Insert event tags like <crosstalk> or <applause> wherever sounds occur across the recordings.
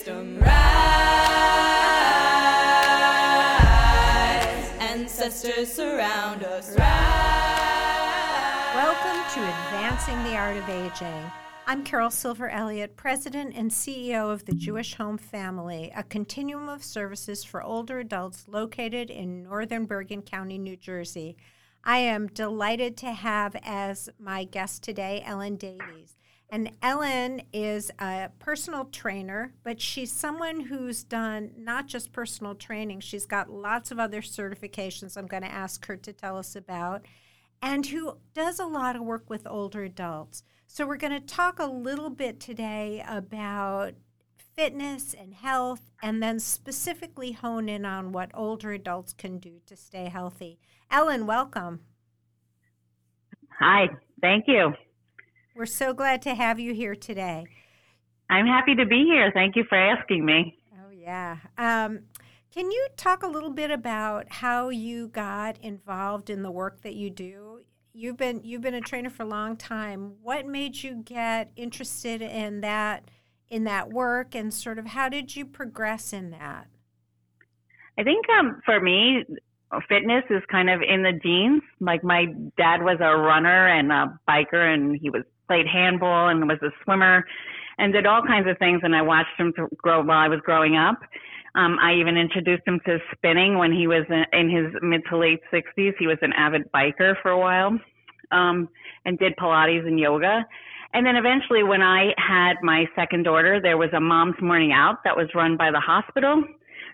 wisdom. Rise, ancestors surround us. Rise. Welcome to Advancing the Art of Aging. I'm Carol Silver Elliott, President and CEO of the Jewish Home Family, a continuum of services for older adults located in northern Bergen County, New Jersey. I am delighted to have as my guest today Ellen Davies. And Ellen is a personal trainer, but she's someone who's done not just personal training, she's got lots of other certifications I'm going to ask her to tell us about, and who does a lot of work with older adults. So, we're going to talk a little bit today about fitness and health, and then specifically hone in on what older adults can do to stay healthy. Ellen, welcome. Hi, thank you. We're so glad to have you here today. I'm happy to be here. Thank you for asking me. Oh, yeah. Um, can you talk a little bit about how you got involved in the work that you do? you've been you've been a trainer for a long time. What made you get interested in that in that work, and sort of how did you progress in that? I think um, for me, fitness is kind of in the genes. Like my dad was a runner and a biker, and he was played handball and was a swimmer, and did all kinds of things. And I watched him grow while I was growing up. Um, I even introduced him to spinning when he was in his mid to late 60s. He was an avid biker for a while um, and did Pilates and yoga. And then eventually, when I had my second daughter, there was a mom's morning out that was run by the hospital.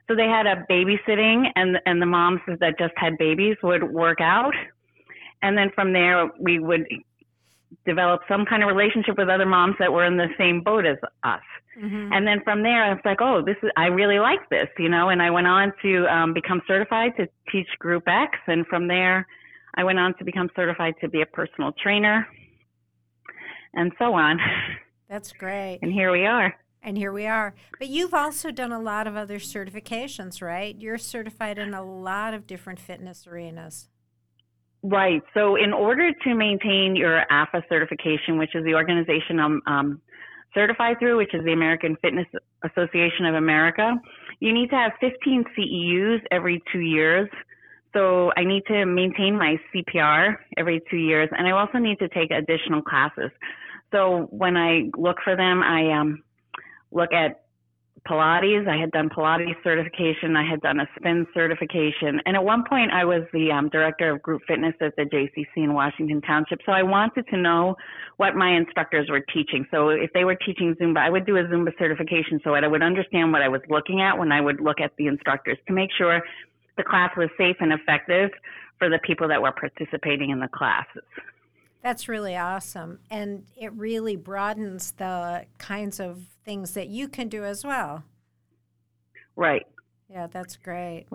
So they had a babysitting, and and the moms that just had babies would work out. And then from there, we would develop some kind of relationship with other moms that were in the same boat as us. Mm-hmm. And then from there, I was like, oh, this is, I really like this, you know, and I went on to um, become certified to teach Group X. And from there, I went on to become certified to be a personal trainer and so on. That's great. And here we are. And here we are. But you've also done a lot of other certifications, right? You're certified in a lot of different fitness arenas. Right. So, in order to maintain your AFA certification, which is the organization I'm um, certified through, which is the American Fitness Association of America, you need to have 15 CEUs every two years. So, I need to maintain my CPR every two years, and I also need to take additional classes. So, when I look for them, I um, look at Pilates. I had done Pilates certification. I had done a spin certification. And at one point, I was the um, director of group fitness at the JCC in Washington Township. So I wanted to know what my instructors were teaching. So if they were teaching Zumba, I would do a Zumba certification so I would understand what I was looking at when I would look at the instructors to make sure the class was safe and effective for the people that were participating in the classes. That's really awesome. And it really broadens the kinds of things that you can do as well. Right. Yeah, that's great.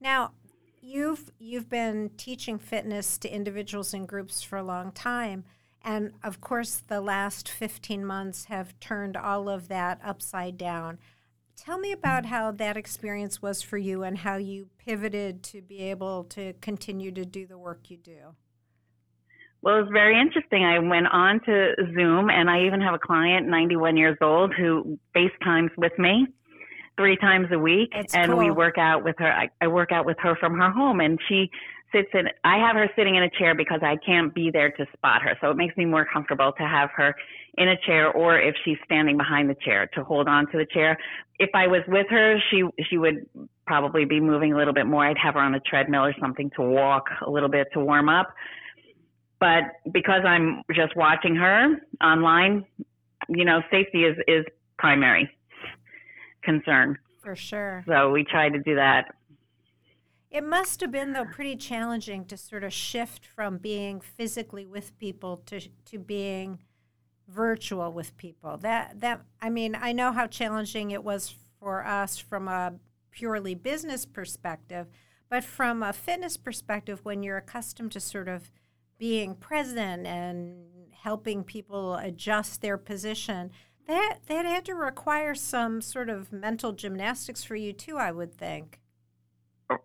Now, you've you've been teaching fitness to individuals and groups for a long time. And of course, the last 15 months have turned all of that upside down. Tell me about how that experience was for you and how you pivoted to be able to continue to do the work you do. Well, it was very interesting. I went on to Zoom, and I even have a client, 91 years old, who FaceTimes with me three times a week, That's and cool. we work out with her. I, I work out with her from her home, and she sits in. I have her sitting in a chair because I can't be there to spot her, so it makes me more comfortable to have her in a chair, or if she's standing behind the chair, to hold on to the chair. If I was with her, she she would probably be moving a little bit more. I'd have her on a treadmill or something to walk a little bit to warm up but because I'm just watching her online, you know, safety is, is primary concern. For sure. So we try to do that. It must have been though pretty challenging to sort of shift from being physically with people to to being virtual with people. That that I mean, I know how challenging it was for us from a purely business perspective, but from a fitness perspective when you're accustomed to sort of being present and helping people adjust their position, that that had to require some sort of mental gymnastics for you too, I would think.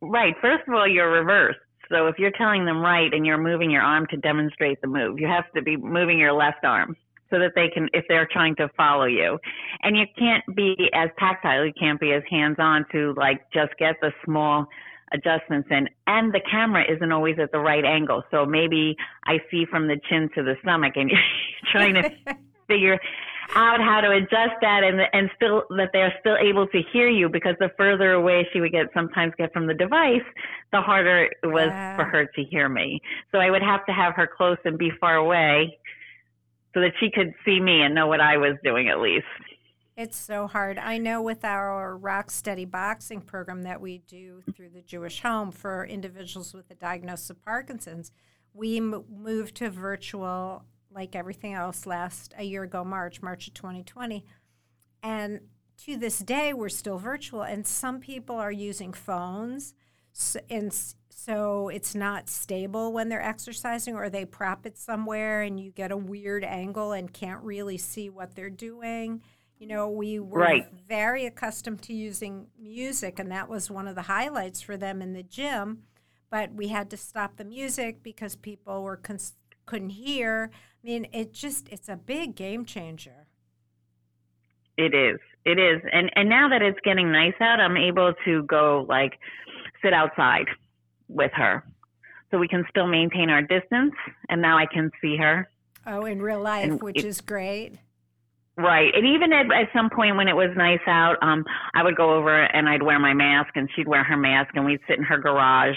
Right. First of all, you're reversed. So if you're telling them right and you're moving your arm to demonstrate the move, you have to be moving your left arm. so that they can, if they're trying to follow you. And you can't be as tactile, you can't be as hands on to like just get the small adjustments in. And the camera isn't always at the right angle. So maybe I see from the chin to the stomach and <laughs> you're trying to <laughs> figure out how to adjust that and and still that they're still able to hear you because the further away she would get sometimes get from the device, the harder it was for her to hear me. So I would have to have her close and be far away so that she could see me and know what I was doing at least. It's so hard. I know with our Rock Steady boxing program that we do through the Jewish Home for individuals with a diagnosis of Parkinson's, we m- moved to virtual like everything else last a year ago March, March of 2020. And to this day we're still virtual and some people are using phones so, and so it's not stable when they're exercising or they prop it somewhere and you get a weird angle and can't really see what they're doing you know we were right. very accustomed to using music and that was one of the highlights for them in the gym but we had to stop the music because people were cons- couldn't hear i mean it just it's a big game changer it is it is and and now that it's getting nice out i'm able to go like sit outside with her. So we can still maintain our distance, and now I can see her. Oh, in real life, and which it, is great. Right. And even at, at some point when it was nice out, um, I would go over and I'd wear my mask and she'd wear her mask and we'd sit in her garage.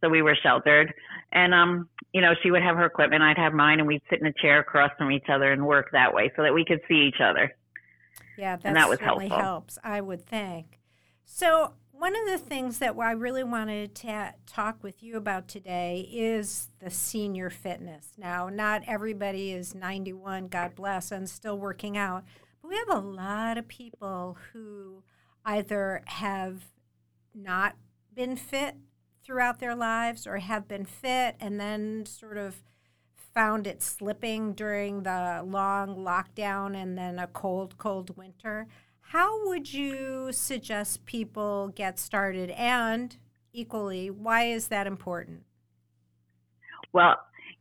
So we were sheltered. And, um, you know, she would have her equipment, I'd have mine, and we'd sit in a chair across from each other and work that way so that we could see each other. Yeah, that, and that was certainly helpful. helps, I would think. So one of the things that I really wanted to talk with you about today is the senior fitness. Now, not everybody is 91, God bless, and still working out, but we have a lot of people who either have not been fit throughout their lives or have been fit and then sort of found it slipping during the long lockdown and then a cold, cold winter. How would you suggest people get started? And equally, why is that important? Well,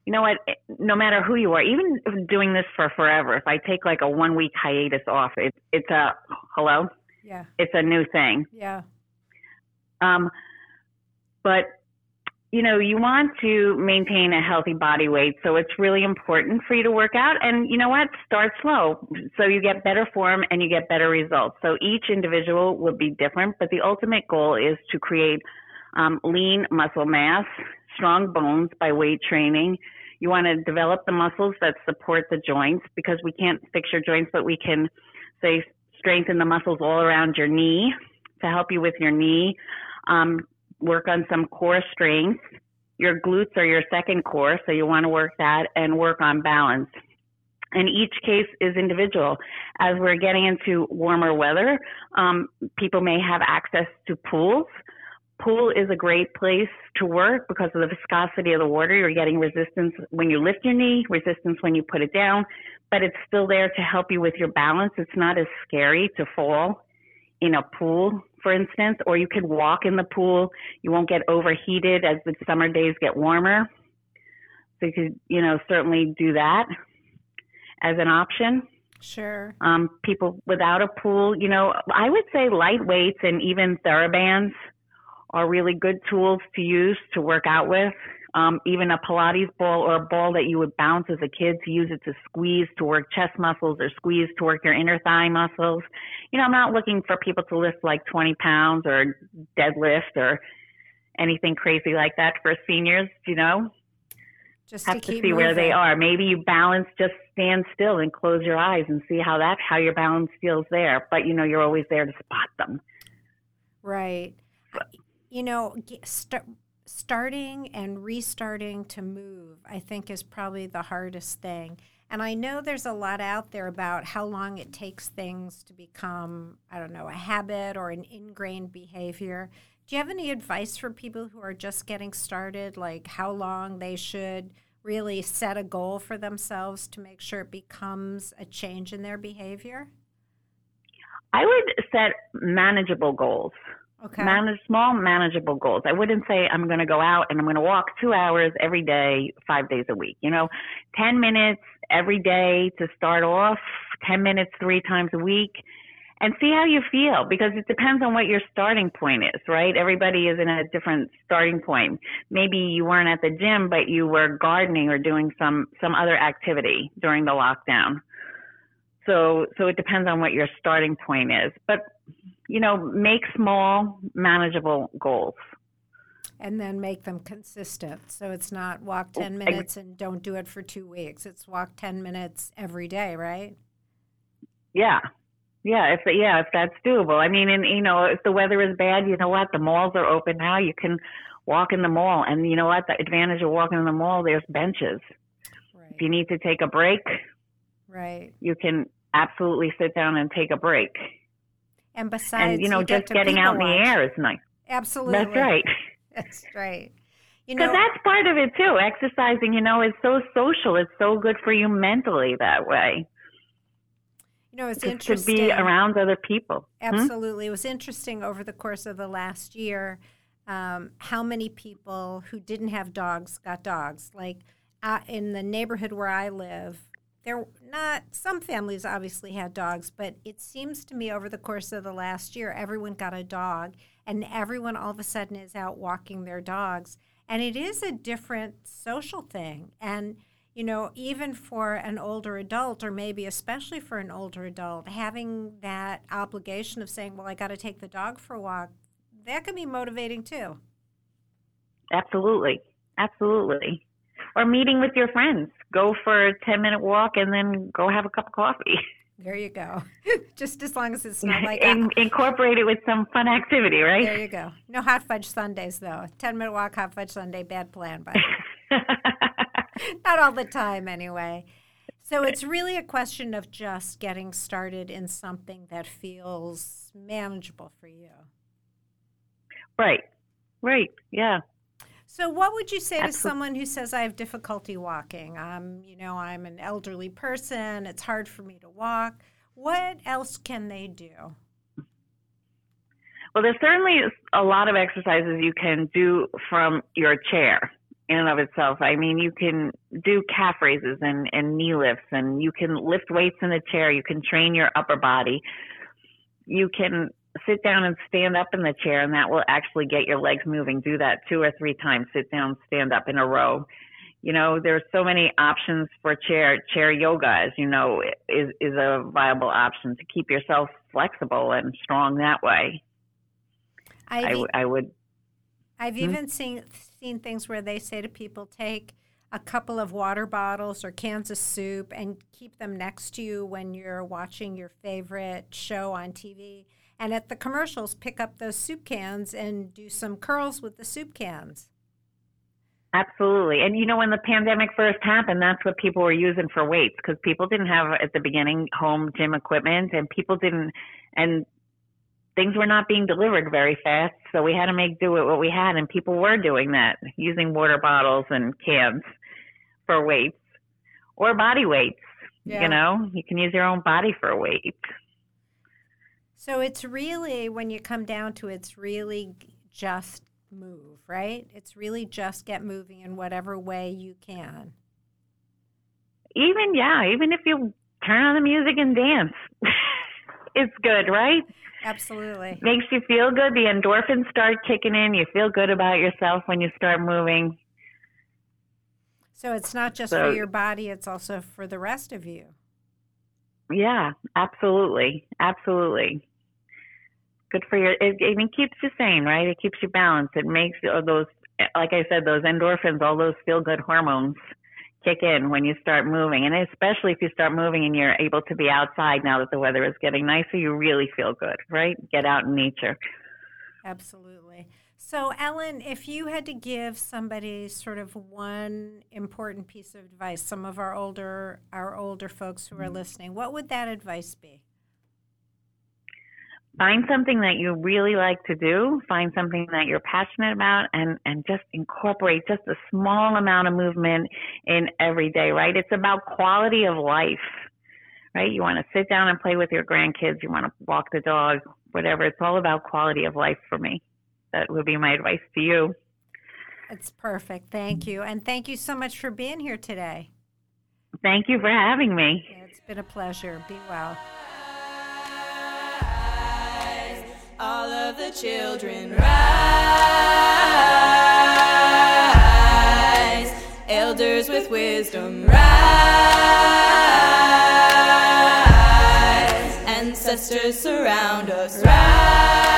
you know what? No matter who you are, even doing this for forever, if I take like a one week hiatus off, it's it's a hello. Yeah. It's a new thing. Yeah. Um, but you know, you want to maintain a healthy body weight, so it's really important for you to work out. And you know what? Start slow so you get better form and you get better results. So each individual will be different, but the ultimate goal is to create um, lean muscle mass, strong bones by weight training. You want to develop the muscles that support the joints because we can't fix your joints, but we can say strengthen the muscles all around your knee to help you with your knee. Um, work on some core strength. Your glutes are your second core, so you want to work that and work on balance. And each case is individual. As we're getting into warmer weather, um, people may have access to pools. Pool is a great place to work because of the viscosity of the water. You're getting resistance when you lift your knee, resistance when you put it down, but it's still there to help you with your balance. It's not as scary to fall in a pool for instance, or you could walk in the pool. You won't get overheated as the summer days get warmer. So you could, you know, certainly do that as an option. Sure. Um, people without a pool, you know, I would say light weights and even TheraBands are really good tools to use to work out with um, even a Pilates ball or a ball that you would bounce as a kid to use it to squeeze to work chest muscles or squeeze to work your inner thigh muscles. You know, I'm not looking for people to lift like 20 pounds or deadlift or anything crazy like that for seniors, you know. Just have to, to see moving. where they are. Maybe you balance, just stand still and close your eyes and see how that how your balance feels there. But you know, you're always there to spot them. Right. You know, start starting and restarting to move, I think, is probably the hardest thing. And I know there's a lot out there about how long it takes things to become, I don't know, a habit or an ingrained behavior. Do you have any advice for people who are just getting started, like how long they should really set a goal for themselves to make sure it becomes a change in their behavior? I would set manageable goals. Okay. Manage small, manageable goals. I wouldn't say I'm going to go out and I'm going to walk two hours every day, five days a week. You know, 10 minutes every day to start off, 10 minutes three times a week, and see how you feel because it depends on what your starting point is, right? Everybody is in a different starting point. Maybe you weren't at the gym, but you were gardening or doing some, some other activity during the lockdown. So, so it depends on what your starting point is. But you know, make small, manageable goals. And then make them consistent. So it's not walk 10 minutes and don't do it for two weeks. It's walk 10 minutes every day, right? Yeah. Yeah, if yeah, if that's doable. I mean, and you know, if the weather is bad, you know what? The malls are open now. You can walk in the mall, and you know what? The advantage of walking in the mall, there's benches. Right. If you need to take a break, right, you can absolutely sit down and take a break. And besides, and you know, you just getting out in the air is nice. Absolutely, that's right. <laughs> That's right. You know, that's part of it too. Exercising, you know, is so social. It's so good for you mentally that way. You know, it's just interesting to be around other people. Hmm? Absolutely, hmm? it was interesting over the course of the last year um, how many people who didn't have dogs got dogs. Like uh, in the neighborhood where I live, there not some families obviously had dogs, but it seems to me over the course of the last year, everyone got a dog, and everyone all of a sudden is out walking their dogs, and it is a different social thing. And you know, even for an older adult, or maybe especially for an older adult, having that obligation of saying, "Well, I got to take the dog for a walk," that can be motivating too. Absolutely, absolutely or meeting with your friends. Go for a 10 minute walk and then go have a cup of coffee. <laughs> There you go. <laughs> Just as long as it's not <laughs> like In, incorporate it with some fun activity, right? There you go. No hot fudge sundaes though. 10 minute walk, hot fudge sundae, bad plan, but not all the time anyway. So it's really a question of just getting started in something that feels manageable for you. Right. Right. Yeah. So, what would you say Absolutely. to someone who says, "I have difficulty walking"? Um, you know, I'm an elderly person. It's hard for me to walk. What else can they do? Well, there's certainly a lot of exercises you can do from your chair in and of itself. I mean, you can do calf raises and, and knee lifts, and you can lift weights in the chair. You can train your upper body. You can sit down and stand up in the chair, and that will actually get your legs moving. Do that two or three times. Sit down, stand up in a row. You know, there's so many options for chair. Chair yoga, as you know, is is a viable option to keep yourself flexible and strong that way. I've, I, w- I would. I've hmm? even seen seen things where they say to people, take a couple of water bottles or cans of soup and keep them next to you when you're watching your favorite show on TV and at the commercials pick up those soup cans and do some curls with the soup cans. Absolutely. And you know, when the pandemic first happened, that's what people were using for weights because people didn't have at the beginning home gym equipment and people didn't, and things were not being delivered very fast. So we had to make do with what we had. And people were doing that using water bottles and cans for weights or body weights. Yeah. You know, you can use your own body for a weight. So it's really, when you come down to it, it's really just move, right? It's really just get moving in whatever way you can. Even, yeah, even if you turn on the music and dance, <laughs> it's good, right? Absolutely. Makes you feel good. The endorphins start kicking in. You feel good about yourself when you start moving. So it's not just so, for your body, it's also for the rest of you. Yeah, absolutely. Absolutely good for your. It, it keeps you sane, right? It keeps you balanced. It makes those, like I said, those endorphins, all those feel good hormones kick in when you start moving, and especially if you start moving and you're able to be outside now that the weather is getting nicer, you really feel good, right? Get out in nature. Absolutely. So, Ellen, if you had to give somebody sort of one important piece of advice, some of our older our older folks who are mm-hmm. listening, what would that advice be? Find something that you really like to do, find something that you're passionate about and, and just incorporate just a small amount of movement in every day, right? It's about quality of life, right? You want to sit down and play with your grandkids. You want to walk the dog, whatever. It's all about quality of life for me. That would be my advice to you. It's perfect. Thank you. And thank you so much for being here today. Thank you for having me. It's been a pleasure. Be well. All of the children rise. Elders with wisdom rise. Ancestors surround us rise.